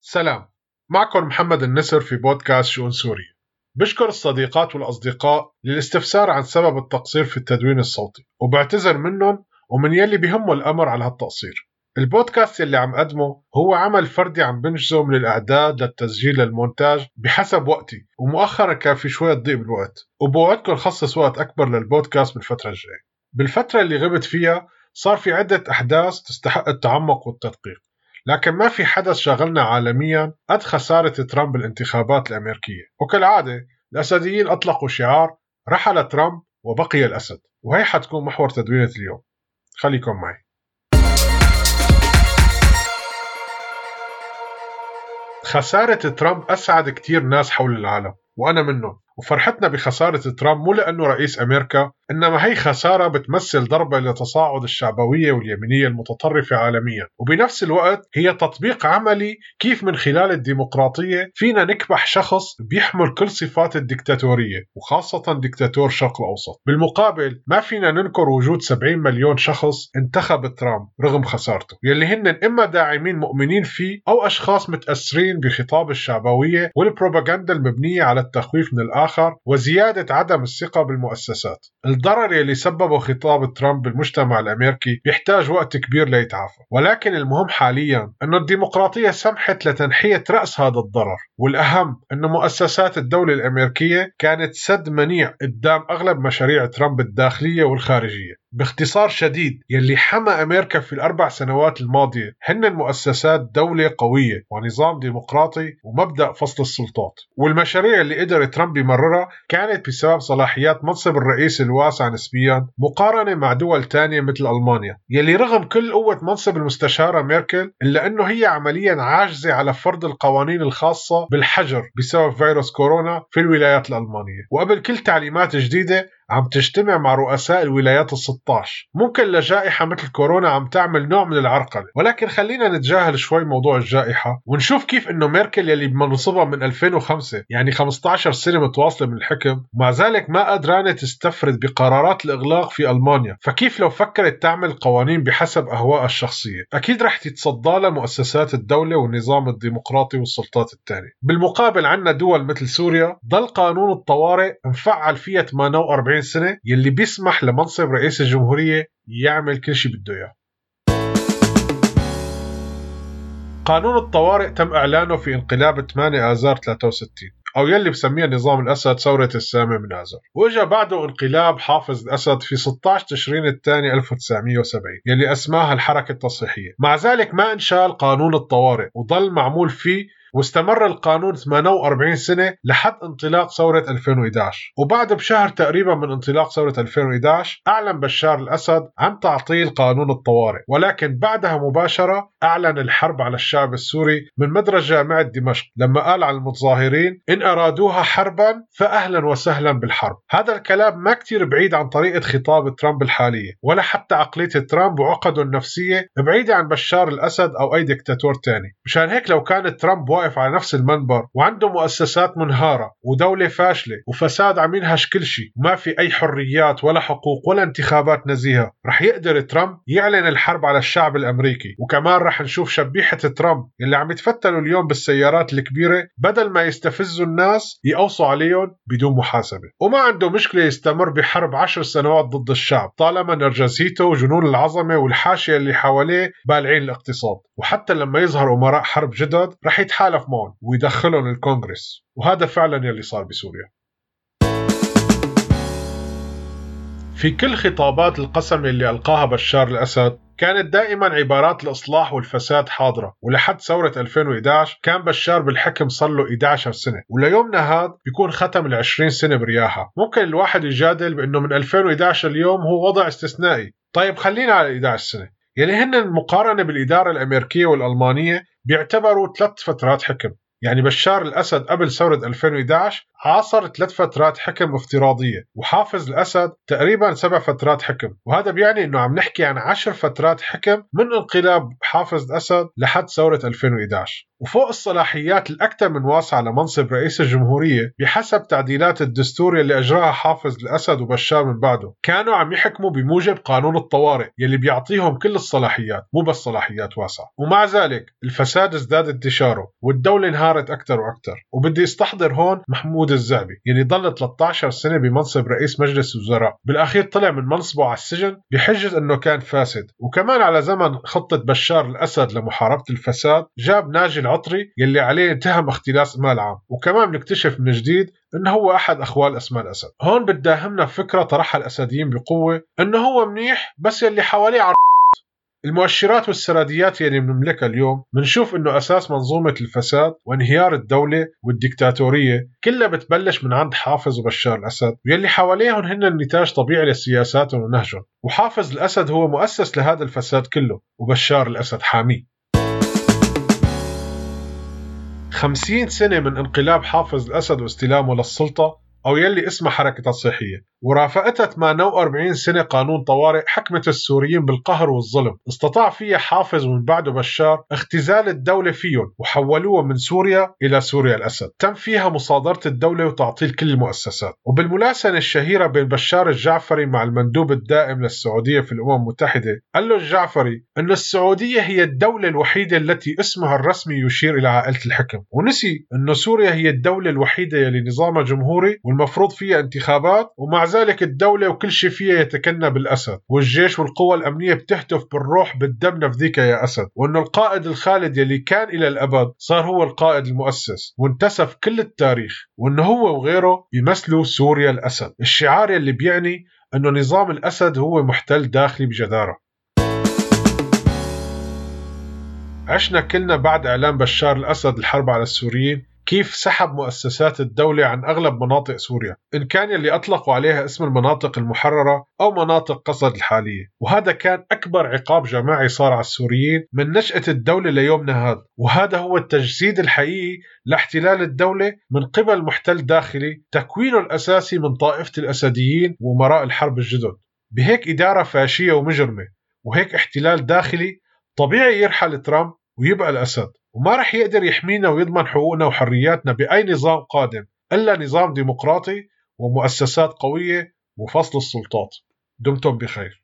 سلام. معكم محمد النسر في بودكاست شؤون سوريا. بشكر الصديقات والأصدقاء للاستفسار عن سبب التقصير في التدوين الصوتي وبعتذر منهم ومن يلي بهمه الأمر على هالتقصير. البودكاست اللي عم قدمه هو عمل فردي عم بنجزه من الإعداد للتسجيل للمونتاج بحسب وقتي ومؤخرا كان في شوية ضيق بالوقت وبوعدكم خصص وقت أكبر للبودكاست بالفترة الجاية. بالفترة اللي غبت فيها صار في عدة أحداث تستحق التعمق والتدقيق. لكن ما في حدث شغلنا عالميا قد خسارة ترامب بالانتخابات الأمريكية. وكالعادة الأسديين أطلقوا شعار رحل ترامب وبقي الأسد. وهي حتكون محور تدوينة اليوم. خليكم معي. خسارة ترامب أسعد كتير ناس حول العالم وأنا منهم. وفرحتنا بخسارة ترامب مو لأنه رئيس أمريكا إنما هي خسارة بتمثل ضربة لتصاعد الشعبوية واليمينية المتطرفة عالميا. وبنفس الوقت هي تطبيق عملي كيف من خلال الديمقراطية فينا نكبح شخص بيحمل كل صفات الدكتاتورية وخاصة دكتاتور الشرق الأوسط. بالمقابل ما فينا ننكر وجود 70 مليون شخص انتخب ترامب رغم خسارته. يلي هن إما داعمين مؤمنين فيه أو أشخاص متأثرين بخطاب الشعبوية والبروباغندا المبنية على التخويف من الآخر وزيادة عدم الثقة بالمؤسسات. الضرر يلي سببه خطاب ترامب بالمجتمع الأمريكي يحتاج وقت كبير ليتعافى. ولكن المهم حاليا أن الديمقراطية سمحت لتنحية رأس هذا الضرر. والأهم أن مؤسسات الدولة الأمريكية كانت سد منيع قدام أغلب مشاريع ترامب الداخلية والخارجية. باختصار شديد يلي حمى أمريكا في الأربع سنوات الماضية هن مؤسسات دولة قوية ونظام ديمقراطي ومبدأ فصل السلطات. والمشاريع اللي قدر ترامب يمررها كانت بسبب صلاحيات منصب الرئيس الواسع نسبيا مقارنة مع دول تانية مثل ألمانيا. يلي رغم كل قوة منصب المستشارة ميركل إلا أنه هي عمليا عاجزة على فرض القوانين الخاصة بالحجر بسبب فيروس كورونا في الولايات الألمانية. وقبل كل تعليمات جديدة عم تجتمع مع رؤساء الولايات ال16 ممكن لجائحة مثل كورونا عم تعمل نوع من العرقلة. ولكن خلينا نتجاهل شوي موضوع الجائحة ونشوف كيف إنه ميركل يلي بمنصبها من 2005 يعني 15 سنة متواصلة من الحكم ومع ذلك ما قدرانة تستفرد بقرارات الإغلاق في ألمانيا. فكيف لو فكرت تعمل قوانين بحسب أهوائها الشخصية؟ أكيد رح تتصدى لها مؤسسات الدولة والنظام الديمقراطي والسلطات الثانية. بالمقابل عنا دول مثل سوريا ضل قانون الطوارئ مفعل فيها 48 40 سنة يلي بيسمح لمنصب رئيس الجمهورية يعمل كل شيء بده إياه. قانون الطوارئ تم إعلانه في انقلاب 8 آذار 63 أو يلي بسميها نظام الأسد ثورة السامي من آذار. وإجا بعده انقلاب حافظ الأسد في 16 تشرين الثاني 1970 يلي أسماها الحركة التصحيحية. مع ذلك ما انشال قانون الطوارئ وظل معمول فيه واستمر القانون 48 سنة لحد انطلاق ثورة 2011 وبعد بشهر تقريبا من انطلاق ثورة 2011 أعلن بشار الأسد عن تعطيل قانون الطوارئ ولكن بعدها مباشرة أعلن الحرب على الشعب السوري من مدرج جامعة دمشق لما قال على المتظاهرين إن أرادوها حربا فأهلا وسهلا بالحرب هذا الكلام ما كتير بعيد عن طريقة خطاب ترامب الحالية ولا حتى عقلية ترامب وعقده النفسية بعيدة عن بشار الأسد أو أي دكتاتور تاني. مشان هيك لو كان ترامب واقف على نفس المنبر وعنده مؤسسات منهارة ودولة فاشلة وفساد عم ينهش كل شيء وما في أي حريات ولا حقوق ولا انتخابات نزيهة رح يقدر ترامب يعلن الحرب على الشعب الأمريكي. وكمان رح نشوف شبيحة ترامب اللي عم يتفتلوا اليوم بالسيارات الكبيرة بدل ما يستفزوا الناس يقوصوا عليهم بدون محاسبة. وما عنده مشكلة يستمر بحرب عشر سنوات ضد الشعب طالما نرجسيته وجنون العظمة والحاشية اللي حواليه بالعين الاقتصاد. وحتى لما يظهر أمراء حرب جدد رح يتحالف معهم ويدخلهم الكونغرس وهذا فعلا يلي صار بسوريا. في كل خطابات القسم اللي ألقاها بشار الأسد كانت دائما عبارات الإصلاح والفساد حاضرة. ولحد ثورة 2011 كان بشار بالحكم صار له 11 سنة. وليومنا هذا بيكون ختم ال 20 سنة برياحة ممكن الواحد يجادل بأنه من 2011 اليوم هو وضع استثنائي. طيب خلينا على 11 سنة. يعني هن المقارنة بالإدارة الأمريكية والألمانية بيعتبروا ثلاث فترات حكم. يعني بشار الأسد قبل ثورة 2011 عاصر ثلاث فترات حكم افتراضية وحافظ الأسد تقريبا سبع فترات حكم. وهذا بيعني أنه عم نحكي عن عشر فترات حكم من انقلاب حافظ الأسد لحد ثورة 2011 وفوق الصلاحيات الأكثر من واسعة لمنصب رئيس الجمهورية بحسب تعديلات الدستور اللي أجراها حافظ الأسد وبشار من بعده. كانوا عم يحكموا بموجب قانون الطوارئ يلي بيعطيهم كل الصلاحيات مو بس صلاحيات واسعة ومع ذلك الفساد ازداد انتشاره والدولة انهارت أكثر وأكثر. وبدي أستحضر هون محمود الزعبي يلي ضل 13 سنة بمنصب رئيس مجلس الوزراء. بالأخير طلع من منصبه على السجن بحجة أنه كان فاسد. وكمان على زمن خطة بشار الأسد لمحاربة الفساد جاب ناجي العطري يلي عليه اتهم اختلاس مال عام. وكمان بنكتشف من جديد إنه هو أحد أخوال أسماء الأسد. هون بتداهمنا فكرة طرحها الأسديين بقوة إنه هو منيح بس يلي حواليه عر... المؤشرات والسراديات يلي بنملكها اليوم بنشوف إنه أساس منظومة الفساد وانهيار الدولة والديكتاتوريه كلها بتبلش من عند حافظ وبشار الأسد واللي حواليهم هن نتاج طبيعي لسياساتهم ونهجهم وحافظ الأسد هو مؤسس لهذا الفساد كله وبشار الأسد حاميه خمسين سنة من انقلاب حافظ الأسد واستلامه للسلطة أو يلي اسمها حركة الصحية ورافقتها 48 سنة قانون طوارئ حكمت السوريين بالقهر والظلم. استطاع فيها حافظ ومن بعده بشار اختزال الدولة فيهم وحولوها من سوريا إلى سوريا الأسد. تم فيها مصادرة الدولة وتعطيل كل المؤسسات. وبالملاسنة الشهيرة بين بشار الجعفري مع المندوب الدائم للسعودية في الأمم المتحدة قال له الجعفري أن السعودية هي الدولة الوحيدة التي اسمها الرسمي يشير إلى عائلة الحكم. ونسي أن سوريا هي الدولة الوحيدة يلي نظامها جمهوري والمفروض فيها انتخابات ومع ذلك الدولة وكل شيء فيها يتكنى بالأسد والجيش والقوى الأمنية بتهتف بالروح بالدم نفذيك يا أسد. وأنه القائد الخالد يلي كان إلى الأبد صار هو القائد المؤسس وانتسف كل التاريخ وأنه هو وغيره بيمثلوا سوريا الأسد. الشعار يلي بيعني أنه نظام الأسد هو محتل داخلي بجدارة. عشنا كلنا بعد إعلان بشار الأسد الحرب على السوريين. كيف سحب مؤسسات الدولة عن أغلب مناطق سوريا؟ إن كان يلي أطلقوا عليها اسم المناطق المحررة أو مناطق قصد الحالية. وهذا كان أكبر عقاب جماعي صار على السوريين من نشأة الدولة ليومنا هذا. وهذا هو التجسيد الحقيقي لاحتلال الدولة من قبل محتل داخلي تكوينه الأساسي من طائفة الأسديين وأمراء الحرب الجدد. بهيك إدارة فاشية ومجرمة وهيك احتلال داخلي طبيعي يرحل ترامب ويبقى الأسد. وما رح يقدر يحمينا ويضمن حقوقنا وحرياتنا بأي نظام قادم إلا نظام ديمقراطي ومؤسسات قوية وفصل السلطات. دمتم بخير.